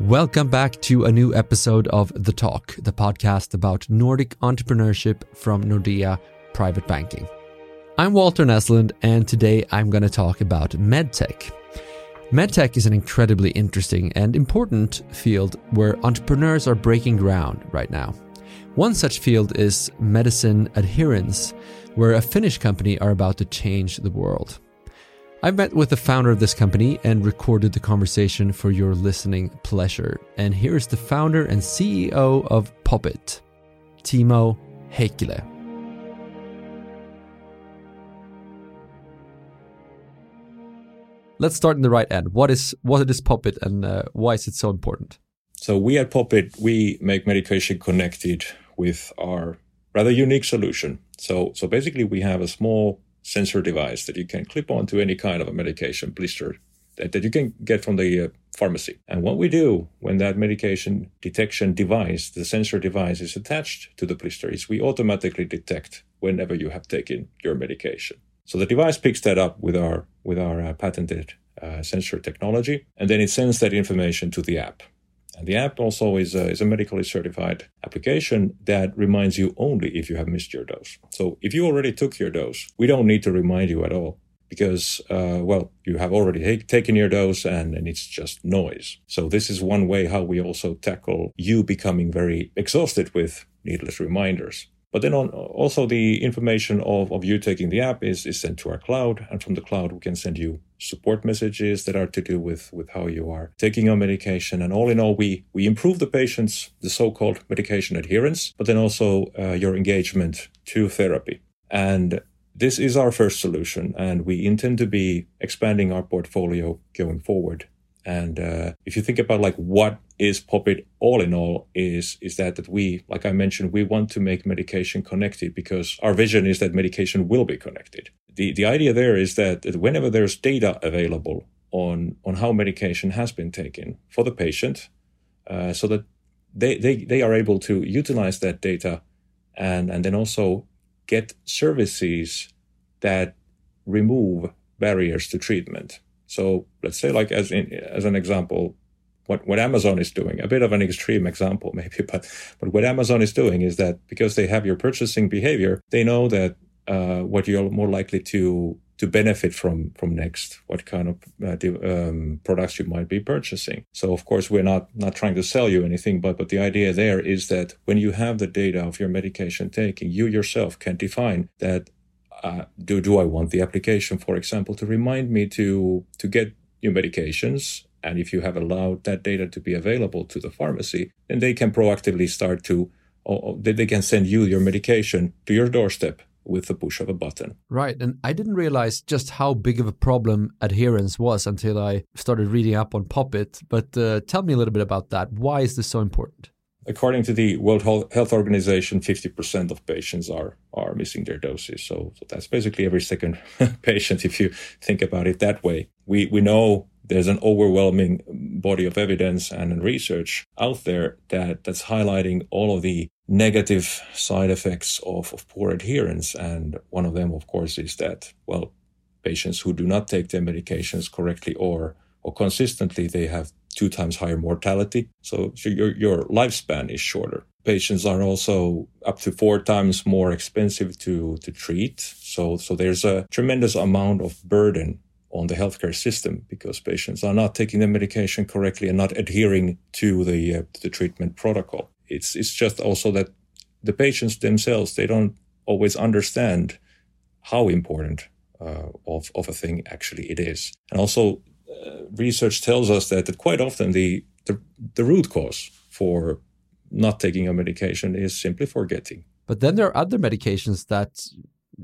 Welcome back to a new episode of The Talk, the podcast about Nordic entrepreneurship from Nordea Private Banking. I'm Walter Neslund, and today I'm going to talk about medtech. Medtech is an incredibly interesting and important field where entrepreneurs are breaking ground right now. One such field is medicine adherence, where a Finnish company are about to change the world. I met with the founder of this company and recorded the conversation for your listening pleasure. And here's the founder and CEO of Popit, Timo Heikkilä. Let's start in the right end. What is what is Popit and uh, why is it so important? So we at Popit we make medication connected with our rather unique solution. So so basically we have a small sensor device that you can clip onto any kind of a medication blister that, that you can get from the uh, pharmacy. And what we do when that medication detection device, the sensor device, is attached to the blister is we automatically detect whenever you have taken your medication. So the device picks that up with our with our uh, patented uh, sensor technology, and then it sends that information to the app. And the app also is a, is a medically certified application that reminds you only if you have missed your dose. So if you already took your dose, we don't need to remind you at all because, uh, well, you have already ha- taken your dose and, and it's just noise. So this is one way how we also tackle you becoming very exhausted with needless reminders. But then on, also the information of, of you taking the app is, is sent to our cloud. And from the cloud, we can send you support messages that are to do with, with how you are taking your medication. And all in all, we, we improve the patient's, the so-called medication adherence, but then also uh, your engagement to therapy. And this is our first solution. And we intend to be expanding our portfolio going forward and uh, if you think about like what is Popit all in all is is that that we like I mentioned we want to make medication connected because our vision is that medication will be connected. The the idea there is that, that whenever there's data available on on how medication has been taken for the patient, uh, so that they, they they are able to utilize that data and and then also get services that remove barriers to treatment. So let's say, like as in, as an example, what what Amazon is doing, a bit of an extreme example maybe, but but what Amazon is doing is that because they have your purchasing behavior, they know that uh, what you're more likely to to benefit from from next, what kind of uh, um, products you might be purchasing. So of course we're not not trying to sell you anything, but but the idea there is that when you have the data of your medication taking, you yourself can define that uh, do do I want the application, for example, to remind me to to get new medications? And if you have allowed that data to be available to the pharmacy, then they can proactively start to, or they can send you your medication to your doorstep with the push of a button. Right. And I didn't realize just how big of a problem adherence was until I started reading up on Popit. But uh, tell me a little bit about that. Why is this so important? According to the World Health Organization, 50% of patients are, are missing their doses. So, so that's basically every second patient, if you think about it that way. We, we know there's an overwhelming body of evidence and research out there that, that's highlighting all of the negative side effects of, of poor adherence. And one of them, of course, is that, well, patients who do not take their medications correctly or, or consistently, they have two times higher mortality. So, so your, your lifespan is shorter. Patients are also up to four times more expensive to, to treat. So, so there's a tremendous amount of burden on the healthcare system because patients are not taking the medication correctly and not adhering to the, uh, the treatment protocol. It's, it's just also that the patients themselves, they don't always understand how important uh, of, of a thing actually it is. And also research tells us that, that quite often the, the, the root cause for not taking a medication is simply forgetting. But then there are other medications that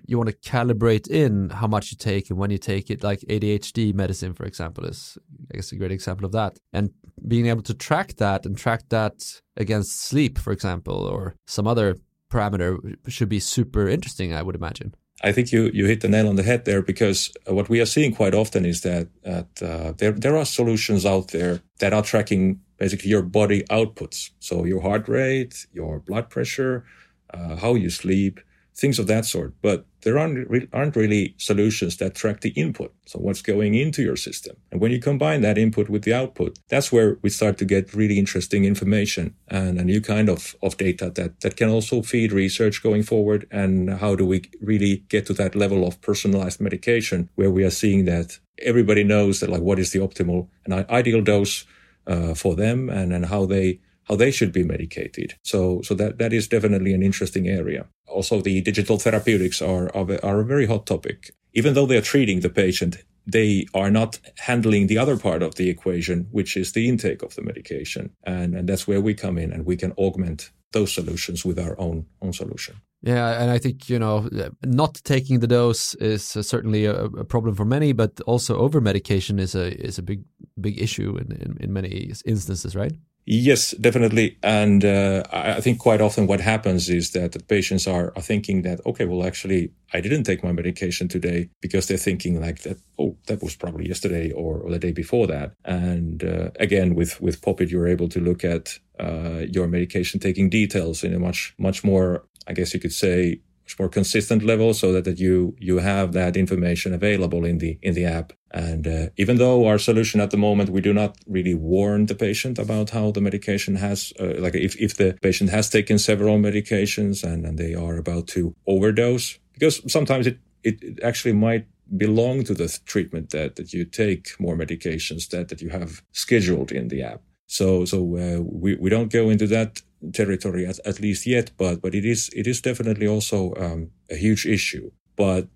you want to calibrate in how much you take and when you take it, like ADHD medicine, for example, is I guess a great example of that. And being able to track that and track that against sleep, for example, or some other parameter should be super interesting, I would imagine. I think you, you hit the nail on the head there because what we are seeing quite often is that, that uh, there, there are solutions out there that are tracking basically your body outputs. So your heart rate, your blood pressure, uh, how you sleep, things of that sort. But there aren't, aren't really solutions that track the input. So what's going into your system? And when you combine that input with the output, that's where we start to get really interesting information and a new kind of, of data that, that can also feed research going forward. And how do we really get to that level of personalized medication where we are seeing that everybody knows that like what is the optimal and ideal dose uh, for them and, and how they how they should be medicated. So, so that, that is definitely an interesting area. Also, the digital therapeutics are, are, are a very hot topic. Even though they're treating the patient, they are not handling the other part of the equation, which is the intake of the medication. And, and that's where we come in and we can augment those solutions with our own own solution. Yeah, and I think you know, not taking the dose is uh, certainly a, a problem for many, but also over medication is a is a big big issue in, in, in many instances, right? Yes, definitely. And uh, I think quite often what happens is that the patients are, are thinking that, okay, well, actually, I didn't take my medication today because they're thinking like that, oh, that was probably yesterday or, or the day before that. And uh, again, with, with Popit, you're able to look at uh, your medication taking details in a much, much more, I guess you could say, more consistent level so that, that you you have that information available in the in the app. And uh, even though our solution at the moment we do not really warn the patient about how the medication has uh, like if, if the patient has taken several medications and, and they are about to overdose because sometimes it it actually might belong to the treatment that, that you take more medications that, that you have scheduled in the app so so uh, we, we don't go into that territory at, at least yet, but but it is it is definitely also um, a huge issue. But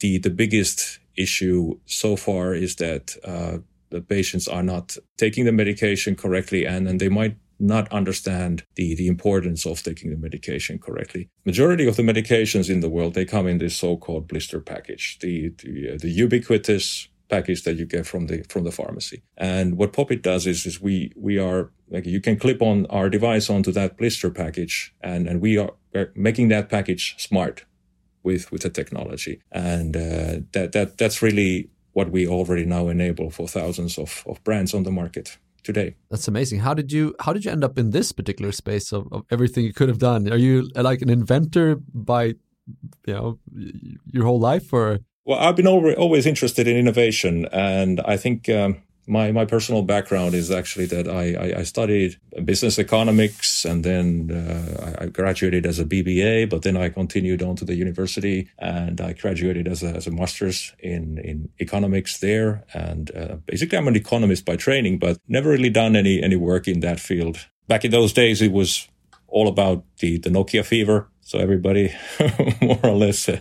the the biggest issue so far is that uh, the patients are not taking the medication correctly, and and they might not understand the, the importance of taking the medication correctly. Majority of the medications in the world, they come in this so-called blister package, the, the, uh, the ubiquitous package that you get from the from the pharmacy. And what Popit does is is we we are like you can clip on our device onto that blister package, and and we are making that package smart with with the technology, and uh, that that that's really what we already now enable for thousands of, of brands on the market today. That's amazing. How did you how did you end up in this particular space of, of everything you could have done? Are you like an inventor by you know your whole life or well, I've been always interested in innovation, and I think um, my my personal background is actually that I, I, studied business economics, and then uh, I graduated as a BBA, but then I continued on to the university, and I graduated as a, as a master's in in economics there, and uh, basically I'm an economist by training, but never really done any any work in that field. Back in those days, it was all about the the Nokia fever. So everybody, more or less, uh,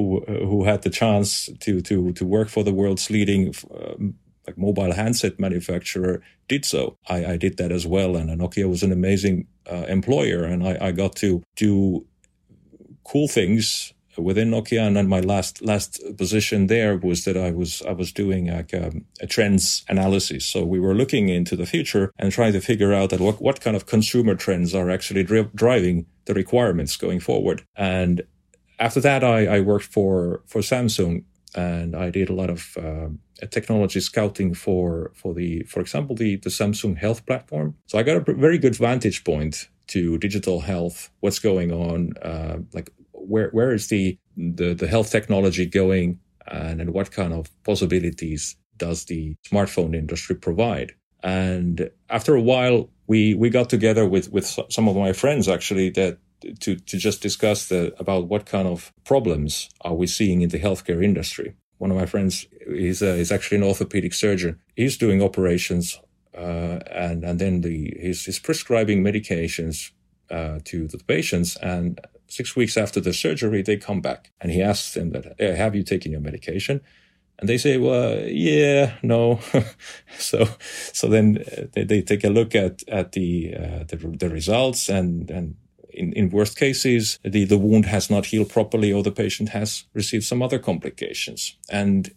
who who had the chance to to to work for the world's leading um, like mobile handset manufacturer did so. I, I did that as well, and Nokia was an amazing uh, employer, and I, I got to do cool things within Nokia. And then my last last position there was that I was I was doing like a, um, a, trends analysis. So we were looking into the future and trying to figure out that what what kind of consumer trends are actually dri- driving the requirements going forward. And after that, I, I worked for for Samsung and I did a lot of uh, technology scouting for for the for example the the Samsung Health platform. So I got a very good vantage point to digital health, what's going on, uh, like where where is the, the the health technology going, and, and what kind of possibilities does the smartphone industry provide? And after a while, we we got together with with some of my friends actually that to, to just discuss the, about what kind of problems are we seeing in the healthcare industry. One of my friends is, uh, is actually an orthopedic surgeon. He's doing operations uh, and, and then the, he's, he's prescribing medications uh, to the patients. And six weeks after the surgery, they come back and he asks them that, hey, have you taken your medication? And they say, well, yeah, no. so, so then uh, they, they, take a look at, at the, uh, the, the results and, and in, in worst cases, the, the wound has not healed properly or the patient has received some other complications. And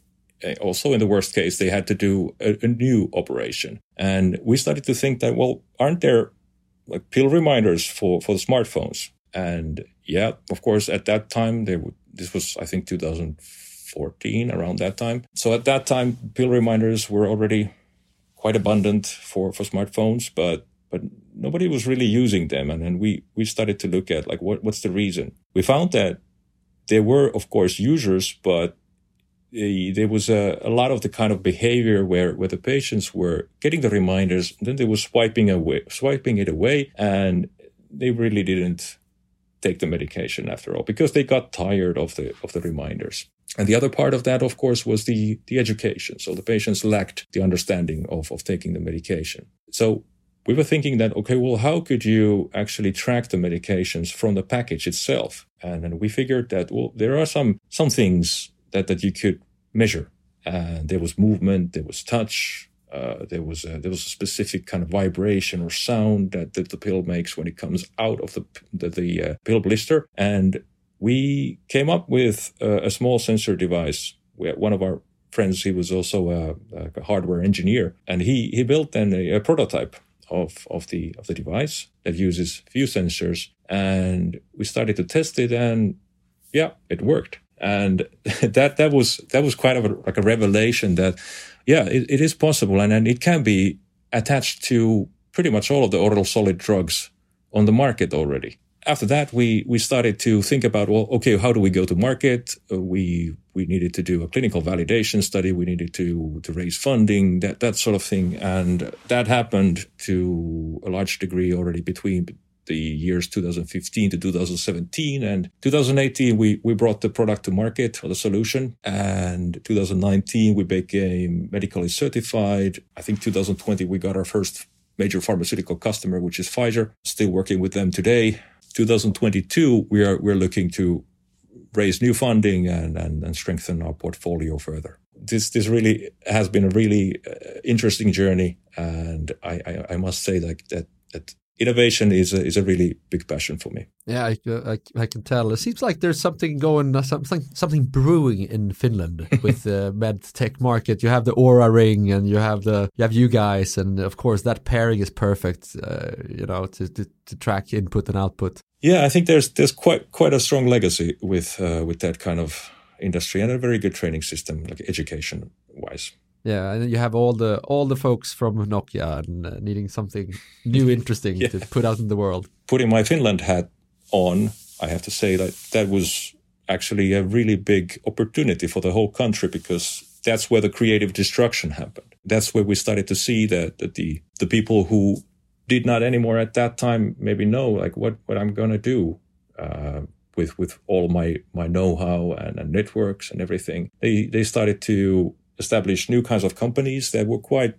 uh, also in the worst case, they had to do a, a new operation. And we started to think that, well, aren't there like pill reminders for, for the smartphones? And yeah, of course, at that time, they would, this was, I think, 2014, around that time. So at that time, pill reminders were already quite abundant for, for smartphones, but but nobody was really using them. And then we, we started to look at like, what, what's the reason? We found that there were, of course, users, but there was a, a lot of the kind of behavior where, where the patients were getting the reminders, then they were swiping away, swiping it away, and they really didn't take the medication after all because they got tired of the of the reminders. And the other part of that, of course, was the the education. So the patients lacked the understanding of of taking the medication. So we were thinking that okay, well, how could you actually track the medications from the package itself? And, we figured that well, there are some some things that, that you could measure. And there was movement, there was touch, uh, there was a, there was a specific kind of vibration or sound that, that the pill makes when it comes out of the the, the uh, pill blister, and we came up with a, a small sensor device. One of our friends, he was also a, a hardware engineer, and he he built then a, a prototype of of the of the device that uses few sensors, and we started to test it, and yeah, it worked. And that that was that was quite a, like a revelation that yeah it, it is possible. And, and it can be attached to pretty much all of the oral solid drugs on the market already after that we we started to think about well okay how do we go to market? Uh, we we needed to do a clinical validation study. We needed to to raise funding that that sort of thing. And that happened to a large degree already between the years 2015 to 2017 and 2018 we we brought the product to market or the solution. And 2019 we became medically certified. I think 2020 we got our first major pharmaceutical customer which is pfizer. Still working with them today 2022 we are we're looking to raise new funding and, and, and strengthen our portfolio further. This this really has been a really uh, interesting journey, and I, I, I must say like that that innovation is a, is a really big passion for me. Yeah, I, I, I, can tell. It seems like there's something going, uh, something something brewing in Finland with the med tech market. You have the Oura Ring, and you have the you have you guys, and of course that pairing is perfect. Uh, you know, to, to, to track input and output. Yeah, I think there's there's quite quite a strong legacy with uh, with that kind of industry and a very good training system, like education wise. Yeah, and you have all the all the folks from Nokia and uh, needing something new, interesting yeah. to put out in the world. Putting my Finland hat on, I have to say that that was actually a really big opportunity for the whole country because that's where the creative destruction happened. That's where we started to see that, that the the people who did not anymore at that time maybe know like what what I'm gonna do. Uh, with with all my my know-how and, and networks and everything, they they started to establish new kinds of companies that were quite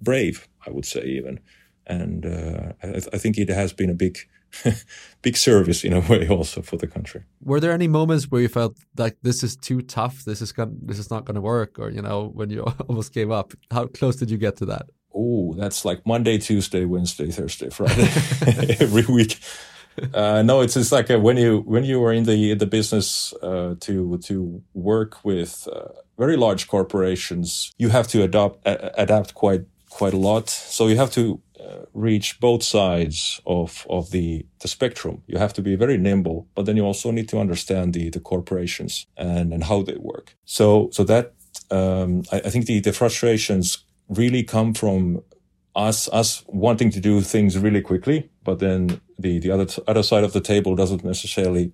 brave, I would say even. And uh, I, I, think it has been a big, big service in a way also for the country. Were there any moments where you felt like this is too tough, this is gonna, this is not going to work, or you know when you almost gave up? How close did you get to that? Oh, that's like Monday, Tuesday, Wednesday, Thursday, Friday, every week. Uh, no, it's just like a, when you when you are in the the business uh, to to work with uh, very large corporations, you have to adopt adapt quite quite a lot. So you have to uh, reach both sides of of the the spectrum. You have to be very nimble, but then you also need to understand the the corporations and and how they work. So so that um, I, I think the the frustrations really come from us us wanting to do things really quickly, but then the the other other side of the table doesn't necessarily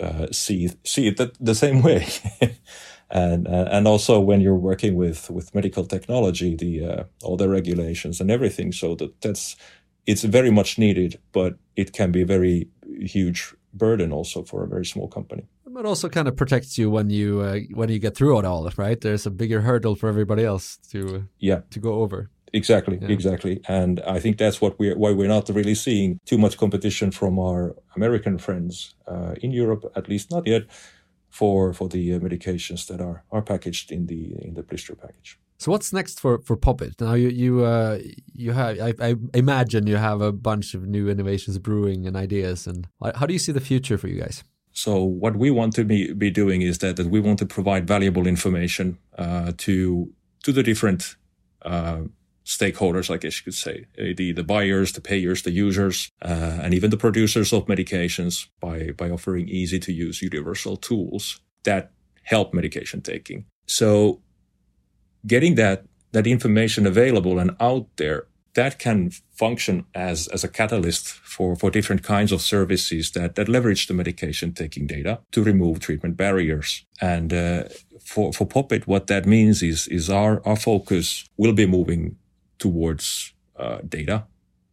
uh, see see it that, the same way. and uh, and also when you're working with with medical technology, the uh, all the regulations and everything. So that that's it's very much needed, but it can be a very huge burden also for a very small company. But also kind of protects you when you uh, when you get through it all, right? There's a bigger hurdle for everybody else to yeah to go over. Exactly, yeah. exactly, and I think that's what we're why we're not really seeing too much competition from our American friends uh, in Europe, at least not yet for for the uh, medications that are are packaged in the in the blister package. So what's next for for Popit? Now you you uh, you have I, I, imagine you have a bunch of new innovations brewing and ideas. And how do you see the future for you guys? So what we want to be, be doing is that, that we want to provide valuable information uh, to to the different uh, stakeholders, I guess you could say, uh, the, the buyers, the payers, the users, uh, and even the producers of medications by, by offering easy to use universal tools that help medication taking. So getting that, that information available and out there that can function as, as a catalyst for, for different kinds of services that, that leverage the medication taking data to remove treatment barriers. And uh, for, for Popit, what that means is, is our, our focus will be moving towards uh, data.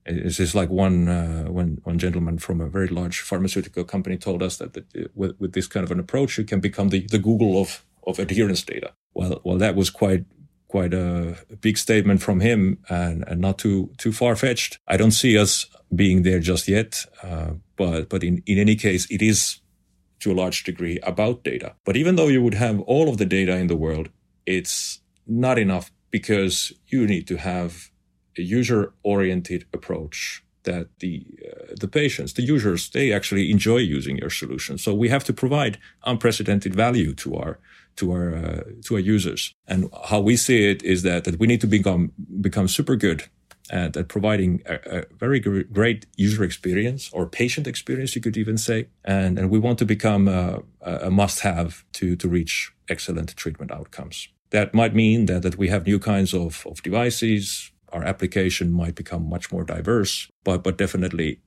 It's just like one, uh, one, one gentleman from a very large pharmaceutical company told us that, that uh, with, with this kind of an approach, you can become the, the Google of, of adherence data. Well, well, that was quite quite a, big statement from him and, and not too too far fetched. I don't see us being there just yet, uh, but but in in any case, it is to a large degree about data. But even though you would have all of the data in the world, it's not enough because you need to have a user oriented approach that the uh, the patients, the users, they actually enjoy using your solution. So we have to provide unprecedented value to our to our uh, to our users. And how we see it is that that we need to become become super good at, at providing a, a very gr- great user experience or patient experience, you could even say. And and we want to become a, a must have to to reach excellent treatment outcomes. That might mean that that we have new kinds of, of devices. Our application might become much more diverse, but but definitely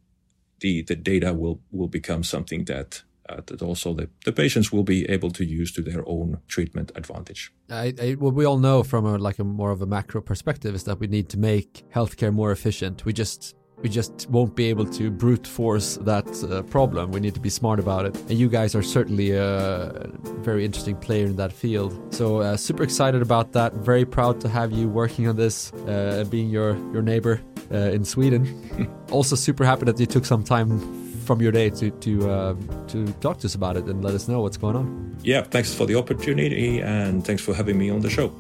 the the data will will become something that uh, that also the, the patients will be able to use to their own treatment advantage. I, I, what we all know from a, like a more of a macro perspective is that we need to make healthcare more efficient. We just we just won't be able to brute force that uh, problem. We need to be smart about it. And you guys are certainly a very interesting player in that field. So uh, super excited about that. Very proud to have you working on this, uh, being your your neighbor uh, in Sweden. also super happy that you took some time from your day to to uh, to talk to us about it and let us know what's going on. Yeah, thanks for the opportunity and thanks for having me on the show.